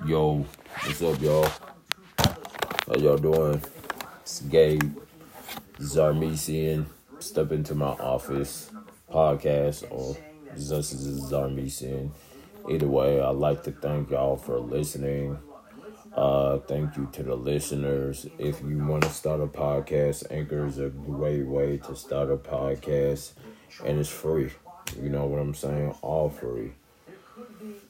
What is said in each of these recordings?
Yo, what's up, y'all? How y'all doing? It's Gabe Zarmesian. Step into my office podcast or just Zarmesian. Either way, I'd like to thank y'all for listening. Uh, thank you to the listeners. If you want to start a podcast, Anchor is a great way to start a podcast, and it's free. You know what I'm saying? All free.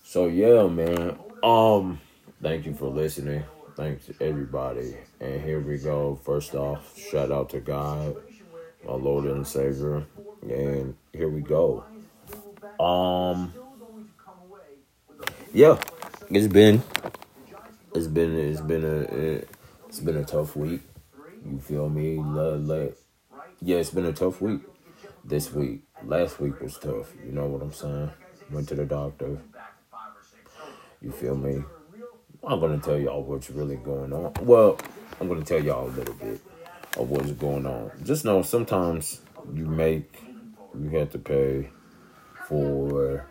So yeah, man. Um, thank you for listening. Thanks everybody. And here we go. First off, shout out to God, my Lord and Savior. And here we go. Um, yeah, it's been, it's been, it's been a, it's been a tough week. You feel me? Yeah, it's been a tough week. This week, last week was tough. You know what I'm saying? Went to the doctor. You feel me? I'm gonna tell y'all what's really going on. Well, I'm gonna tell y'all a little bit of what's going on. Just know sometimes you make, you have to pay for.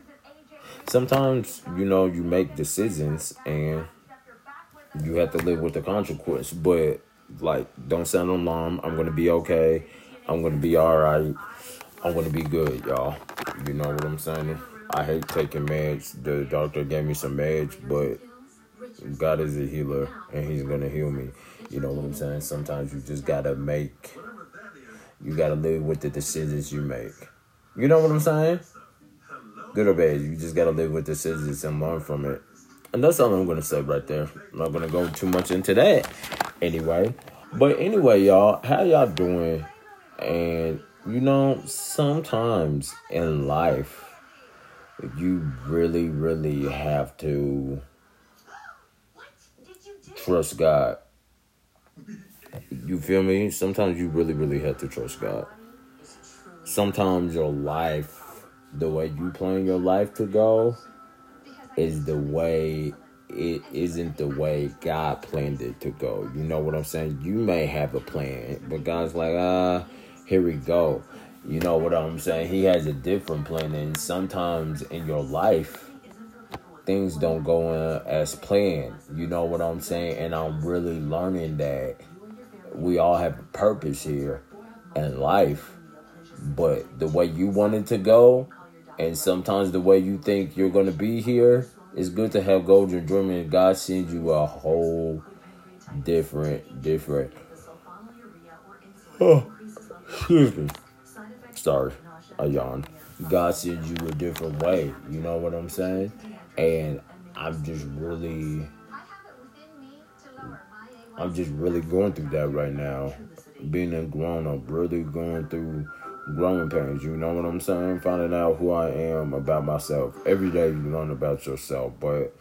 Sometimes you know you make decisions and you have to live with the consequence. But like, don't sound alarm. I'm gonna be okay. I'm gonna be all right. I'm gonna be good, y'all. You know what I'm saying? I hate taking meds. The doctor gave me some meds, but God is a healer and He's gonna heal me. You know what I'm saying? Sometimes you just gotta make, you gotta live with the decisions you make. You know what I'm saying? Good or bad, you just gotta live with the decisions and learn from it. And that's all I'm gonna say right there. I'm not gonna go too much into that anyway. But anyway, y'all, how y'all doing? And you know, sometimes in life, you really, really have to trust God. You feel me? Sometimes you really, really have to trust God. Sometimes your life, the way you plan your life to go, is the way it isn't the way God planned it to go. You know what I'm saying? You may have a plan, but God's like, ah, here we go. You know what I'm saying? He has a different plan, and sometimes in your life, things don't go in as planned. You know what I'm saying? And I'm really learning that we all have a purpose here in life, but the way you want it to go, and sometimes the way you think you're gonna be here, it's good to have golden dream, and God sends you a whole different, different. Oh, excuse me. Sorry, I yawned. God sends you a different way. You know what I'm saying? And I'm just really, I'm just really going through that right now. Being a grown up, really going through growing pains. You know what I'm saying? Finding out who I am about myself. Every day you learn about yourself, but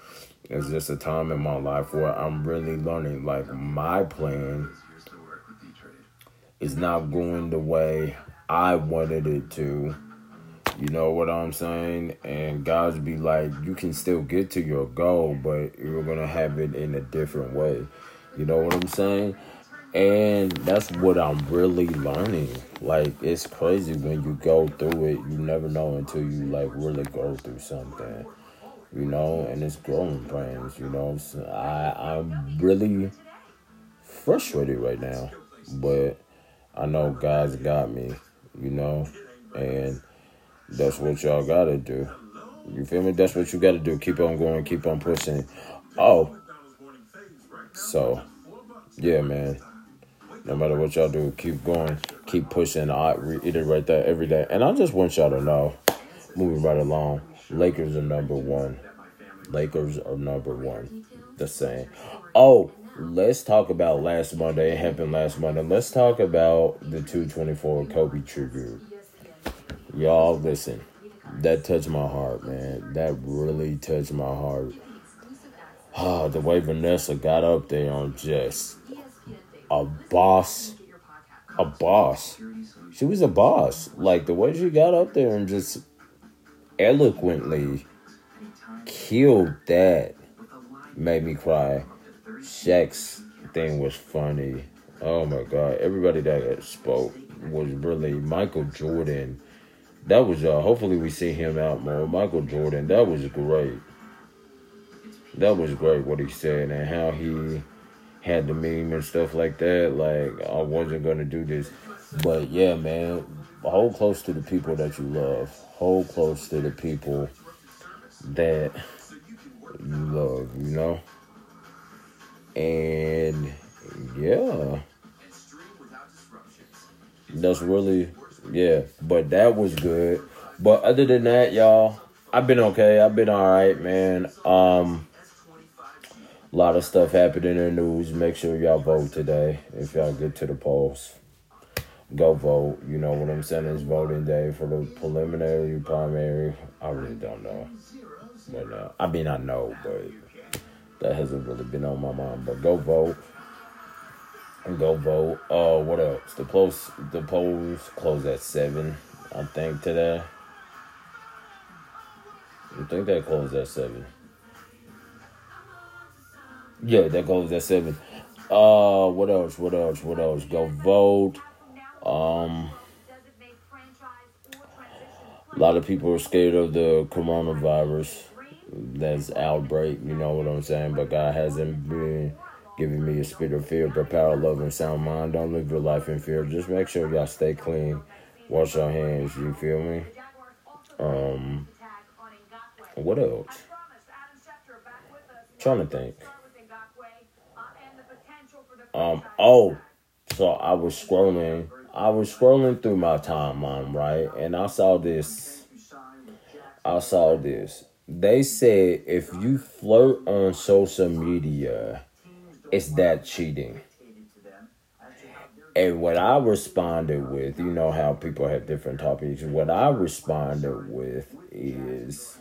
it's just a time in my life where I'm really learning. Like my plan is not going the way I wanted it to. You know what I'm saying? And God's be like, you can still get to your goal, but you're gonna have it in a different way. You know what I'm saying? And that's what I'm really learning. Like it's crazy when you go through it, you never know until you like really go through something. You know, and it's growing pains, you know. So I I'm really frustrated right now. But I know God's got me, you know, and that's what y'all gotta do. You feel me? That's what you gotta do. Keep on going, keep on pushing. Oh. So, yeah, man. No matter what y'all do, keep going, keep pushing. I reiterate that every day. And I just want y'all to know, moving right along, Lakers are number one. Lakers are number one. The same. Oh, let's talk about last Monday. It happened last Monday. Let's talk about the 224 Kobe tribute. Y'all, listen. That touched my heart, man. That really touched my heart. Ah, the way Vanessa got up there on just a boss, a boss. She was a boss. Like the way she got up there and just eloquently killed that made me cry. Shaq's thing was funny. Oh my god, everybody that spoke was really Michael Jordan. That was uh hopefully we see him out more. Michael Jordan, that was great. that was great what he said and how he had the meme and stuff like that. Like I wasn't gonna do this, but yeah, man, hold close to the people that you love. Hold close to the people that you love. You know, and yeah, that's really yeah. But that was good. But other than that, y'all, I've been okay. I've been all right, man. Um a lot of stuff happened in the news. Make sure y'all vote today if y'all get to the polls. Go vote. You know what I'm saying? It's voting day for the preliminary, primary. I really don't know. But uh, I mean, I know, but that hasn't really been on my mind. But go vote. Go vote. Uh, what else? The polls, the polls close at seven. I think today. I think they close at seven. Yeah, that goes at seven. Uh, what else? What else? What else? Go vote. Um, a lot of people are scared of the coronavirus. That's outbreak. You know what I'm saying? But God hasn't been giving me a spirit of fear, but power, love, and sound mind. Don't live your life in fear. Just make sure y'all stay clean. Wash your hands. You feel me? Um, what else? trying to think. Um, oh, so I was scrolling. I was scrolling through my timeline, right? And I saw this. I saw this. They said if you flirt on social media, it's that cheating. And what I responded with, you know how people have different topics. What I responded with is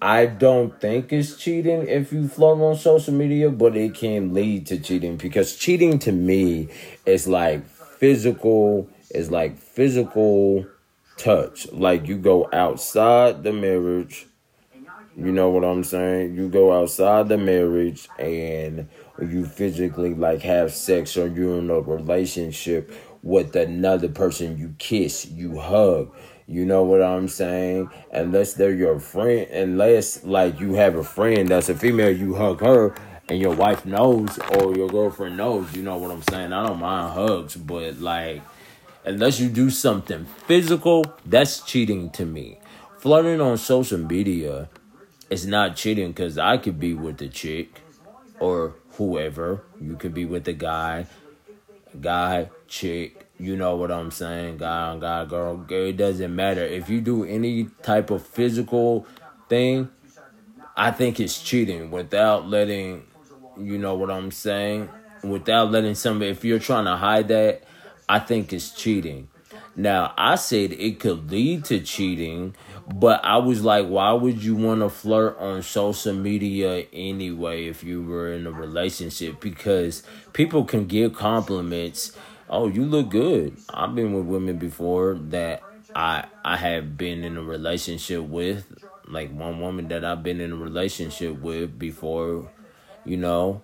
I don't think it's cheating if you flirt on social media, but it can lead to cheating because cheating to me is like physical, is like physical touch. Like you go outside the marriage, you know what I'm saying? You go outside the marriage and you physically like have sex or you're in a relationship with another person, you kiss, you hug you know what I'm saying? Unless they're your friend, unless like you have a friend that's a female, you hug her and your wife knows or your girlfriend knows, you know what I'm saying? I don't mind hugs, but like unless you do something physical, that's cheating to me. Flirting on social media is not cheating because I could be with the chick or whoever. You could be with a guy, guy, chick, you know what I'm saying? Guy on guy, girl. It doesn't matter. If you do any type of physical thing, I think it's cheating without letting, you know what I'm saying? Without letting somebody, if you're trying to hide that, I think it's cheating. Now, I said it could lead to cheating, but I was like, why would you want to flirt on social media anyway if you were in a relationship? Because people can give compliments oh, you look good. I've been with women before that I I have been in a relationship with, like one woman that I've been in a relationship with before, you know,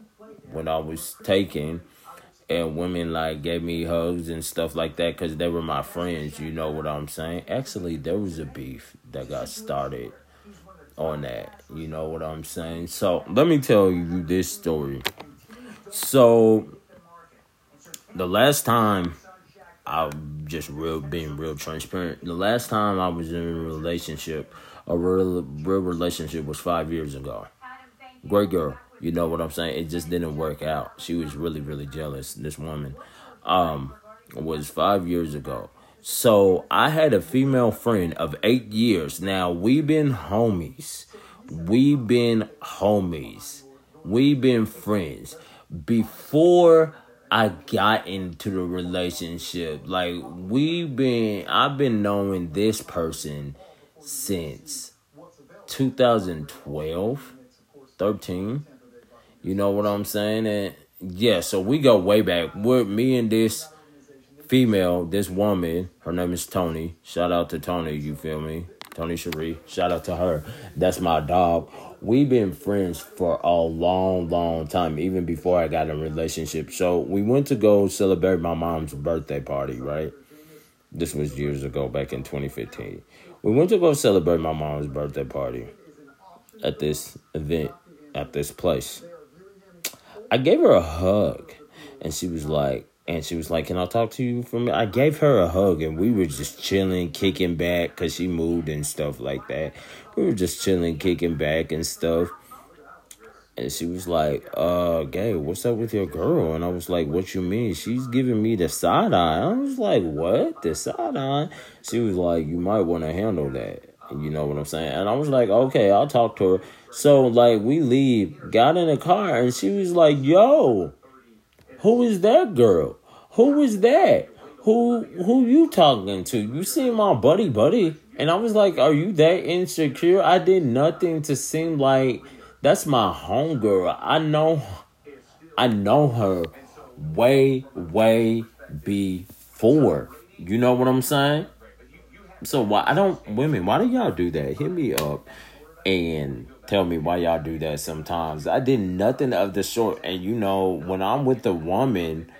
when I was taken. And women like gave me hugs and stuff like that because they were my friends. You know what I'm saying? Actually, there was a beef that got started on that. You know what I'm saying? So let me tell you this story. So the last time I'm just real being real transparent. The last time I was in a relationship, a real real relationship was five years ago. Great girl, you know what I'm saying? It just didn't work out. She was really really jealous. This woman, um, was five years ago. So I had a female friend of eight years. Now we've been homies. We've been homies. We've been friends before I got into the relationship. Like we've been I've been knowing this person since 2012, 13. You know what I'm saying? And yeah, so we go way back. We're me and this female, this woman, her name is Tony. Shout out to Tony, you feel me? Tony Cherie. Shout out to her. That's my dog we've been friends for a long, long time, even before I got in a relationship. So we went to go celebrate my mom's birthday party, right? This was years ago, back in 2015. We went to go celebrate my mom's birthday party. at this event at this place. I gave her a hug, and she was like, and she was like, "Can I talk to you for me?" I gave her a hug, and we were just chilling, kicking back, cause she moved and stuff like that. We were just chilling, kicking back and stuff. And she was like, uh, gay, what's up with your girl? And I was like, what you mean? She's giving me the side eye. I was like, what? The side eye? She was like, you might want to handle that. You know what I'm saying? And I was like, okay, I'll talk to her. So, like, we leave, got in the car, and she was like, yo, who is that girl? Who is that? Who who you talking to? You see my buddy, buddy? And I was like, are you that insecure? I did nothing to seem like that's my homegirl. I know I know her way, way before. You know what I'm saying? So why I don't women, why do y'all do that? Hit me up and tell me why y'all do that sometimes. I did nothing of the sort. And you know, when I'm with a woman,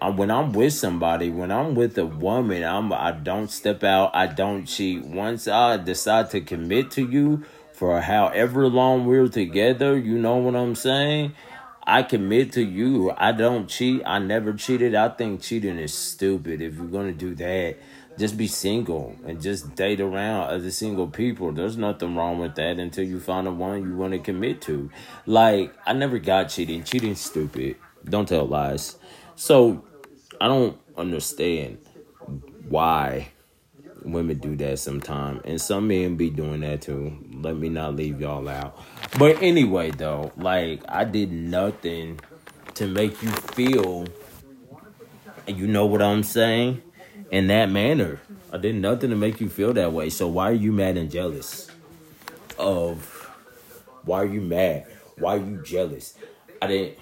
I, when I'm with somebody, when I'm with a woman, I'm I don't step out, I don't cheat. Once I decide to commit to you for however long we're together, you know what I'm saying? I commit to you. I don't cheat. I never cheated. I think cheating is stupid. If you're gonna do that, just be single and just date around other single people. There's nothing wrong with that until you find the one you want to commit to. Like, I never got cheating. Cheating's stupid. Don't tell lies. So, I don't understand why women do that sometimes. And some men be doing that too. Let me not leave y'all out. But anyway, though, like, I did nothing to make you feel, you know what I'm saying? In that manner. Uh, I did nothing to make you feel that way. So why are you mad and jealous? Of why are you mad? Why are you jealous? I didn't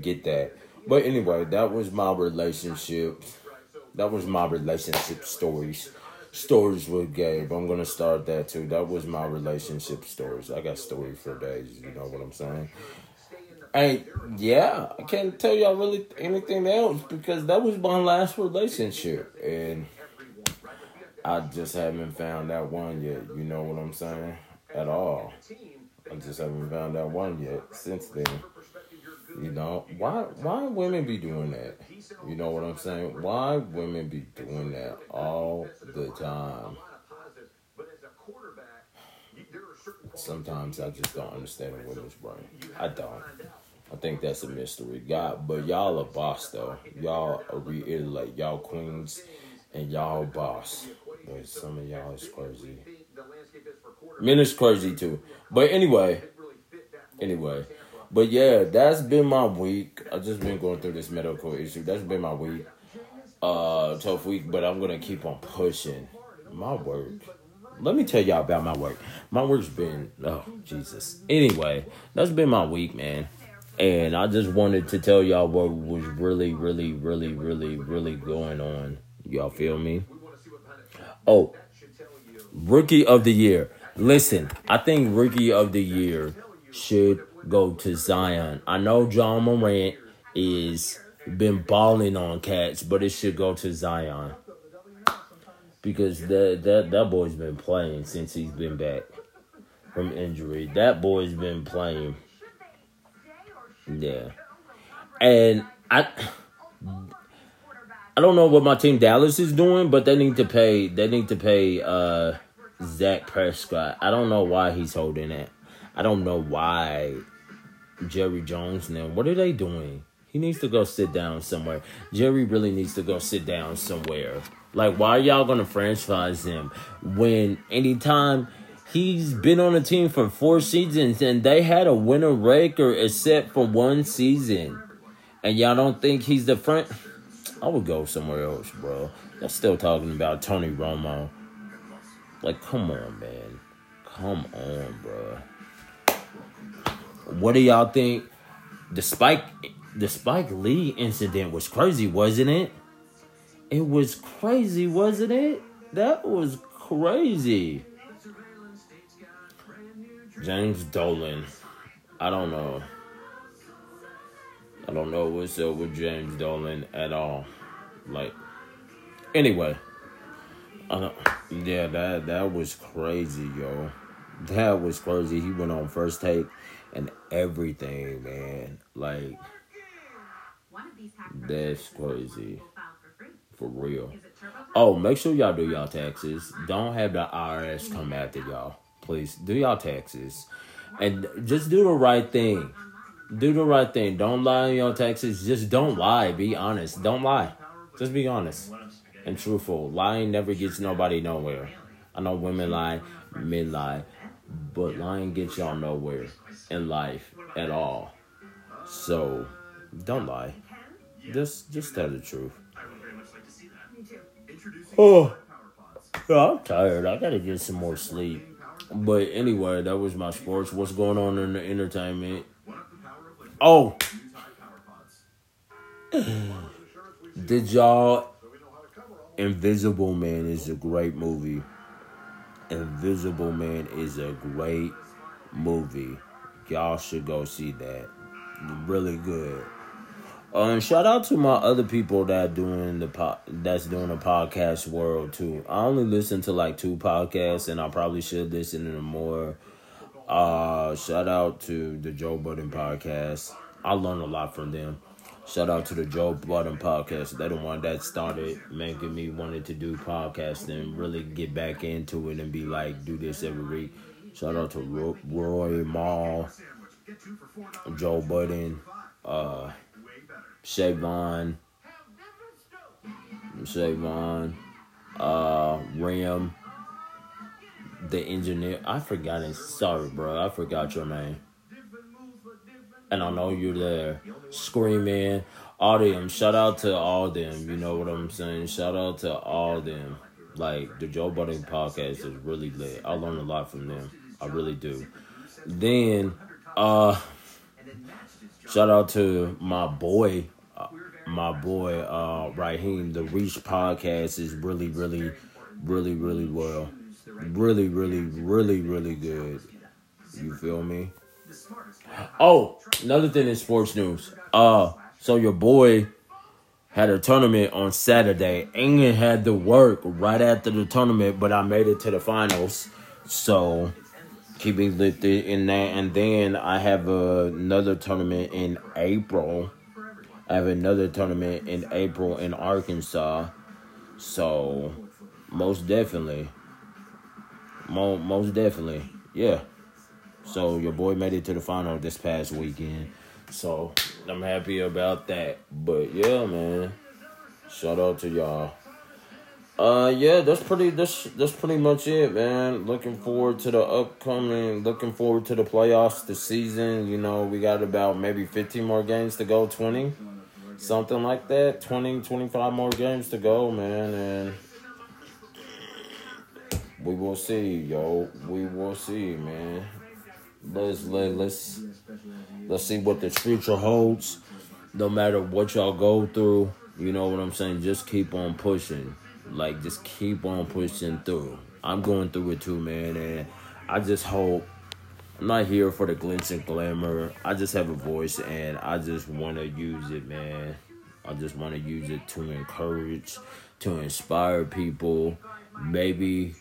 get that. But anyway, that was my relationship. That was my relationship stories. Stories with Gabe. I'm gonna start that too. That was my relationship stories. I got stories for days. You know what I'm saying? And yeah, I can't tell y'all really anything else because that was my last relationship, and I just haven't found that one yet. You know what I'm saying? At all. I just haven't found that one yet since then. You know why? Why women be doing that? You know what I'm saying? Why women be doing that all the time? Sometimes I just don't understand a woman's brain. I don't. I think that's a mystery. God, but y'all a boss though. Y'all are reiterate y'all queens and y'all boss. But some of y'all is crazy. Men is crazy too. But anyway, anyway. But yeah, that's been my week. I just been going through this medical issue. That's been my week. Uh tough week, but I'm gonna keep on pushing. My work. Let me tell y'all about my work. My work's been oh Jesus. Anyway, that's been my week, man. And I just wanted to tell y'all what was really, really, really, really, really going on. Y'all feel me? Oh, rookie of the year. Listen, I think rookie of the year should go to Zion. I know Ja Morant is been balling on cats, but it should go to Zion because that that that boy's been playing since he's been back from injury. That boy's been playing yeah. And I I don't know what my team Dallas is doing, but they need to pay they need to pay uh Dak Prescott. I don't know why he's holding it. I don't know why Jerry Jones now. What are they doing? He needs to go sit down somewhere. Jerry really needs to go sit down somewhere. Like, why are y'all gonna franchise him when anytime He's been on the team for four seasons and they had a winner record except for one season. And y'all don't think he's the front? I would go somewhere else, bro. They're still talking about Tony Romo. Like, come on, man. Come on, bro. What do y'all think? The Spike, the Spike Lee incident was crazy, wasn't it? It was crazy, wasn't it? That was crazy. James Dolan. I don't know. I don't know what's up with James Dolan at all. Like, anyway. I don't, yeah, that that was crazy, yo. That was crazy. He went on first take and everything, man. Like that's crazy. For real. Oh, make sure y'all do y'all taxes. Don't have the IRS come after y'all. Please do y'all taxes. And just do the right thing. Do the right thing. Don't lie on your taxes. Just don't lie. Be honest. Don't lie. Just be honest and truthful. Lying never gets nobody nowhere. I know women lie, men lie, but lying gets y'all nowhere in life at all. So don't lie. Just just tell the truth. Oh, I'm tired. I gotta get some more sleep. But anyway, that was my sports. What's going on in the entertainment? Oh, did y'all? Invisible Man is a great movie. Invisible Man is a great movie. Y'all should go see that. Really good. And shout out to my other people that doing the po- that's doing the podcast world too. I only listen to like two podcasts, and I probably should listen to more. Uh, shout out to the Joe Budden podcast. I learned a lot from them. Shout out to the Joe Budden podcast. They're the one that started making me wanted to do podcasting, really get back into it and be like, do this every week. Shout out to Rory, Rory Mal, Joe Budden, uh, Shavon, Shavon, uh, Ram, the engineer. I forgot it. Sorry, bro. I forgot your name and I know you're there screaming. All them, shout out to all them. You know what I'm saying? Shout out to all them. Like the Joe Budden podcast is really lit. I learned a lot from them. I really do. Then, uh, shout out to my boy, my boy, uh, Raheem. The Reach podcast is really, really, really, really well. Really, really, really, really good. You feel me? Oh, another thing in sports news. Uh, so your boy had a tournament on Saturday. England had to work right after the tournament, but I made it to the finals. So keep me lifted in that. And then I have another tournament in April. I have another tournament in April in Arkansas. So most definitely. Mo- most definitely. Yeah. So your boy made it to the final this past weekend. So I'm happy about that. But yeah, man. Shout out to y'all. Uh yeah, that's pretty that's that's pretty much it, man. Looking forward to the upcoming looking forward to the playoffs this season. You know, we got about maybe 15 more games to go, 20. Something like that. 20, 25 more games to go, man, and we will see, yo. We will see, man let's let, let's let's see what the future holds. No matter what y'all go through, you know what I'm saying. Just keep on pushing, like just keep on pushing through. I'm going through it too, man, and I just hope. I'm not here for the glitz and glamour. I just have a voice, and I just want to use it, man. I just want to use it to encourage, to inspire people. Maybe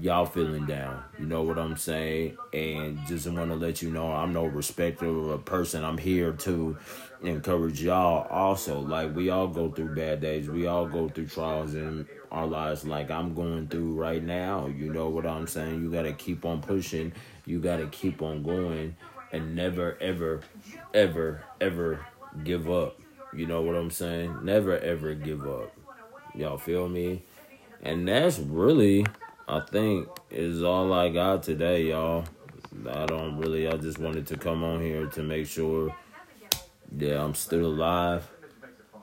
y'all feeling down. You know what I'm saying? And just want to let you know I'm no respecter of a person. I'm here to encourage y'all also. Like we all go through bad days. We all go through trials in our lives like I'm going through right now. You know what I'm saying? You got to keep on pushing. You got to keep on going and never ever ever ever give up. You know what I'm saying? Never ever give up. Y'all feel me? And that's really I think is all I got today, y'all. I don't really. I just wanted to come on here to make sure that I'm still alive,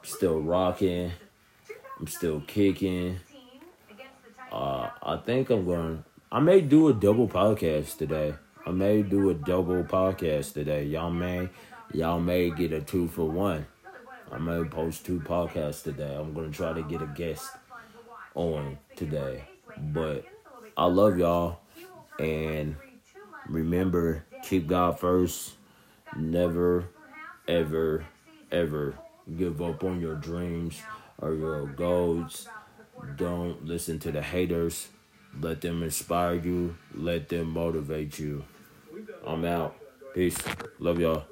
still rocking, I'm still kicking. Uh, I think I'm going. I may do a double podcast today. I may do a double podcast today. Y'all may, y'all may get a two for one. I may post two podcasts today. I'm gonna try to get a guest on today. But I love y'all. And remember, keep God first. Never, ever, ever give up on your dreams or your goals. Don't listen to the haters. Let them inspire you. Let them motivate you. I'm out. Peace. Love y'all.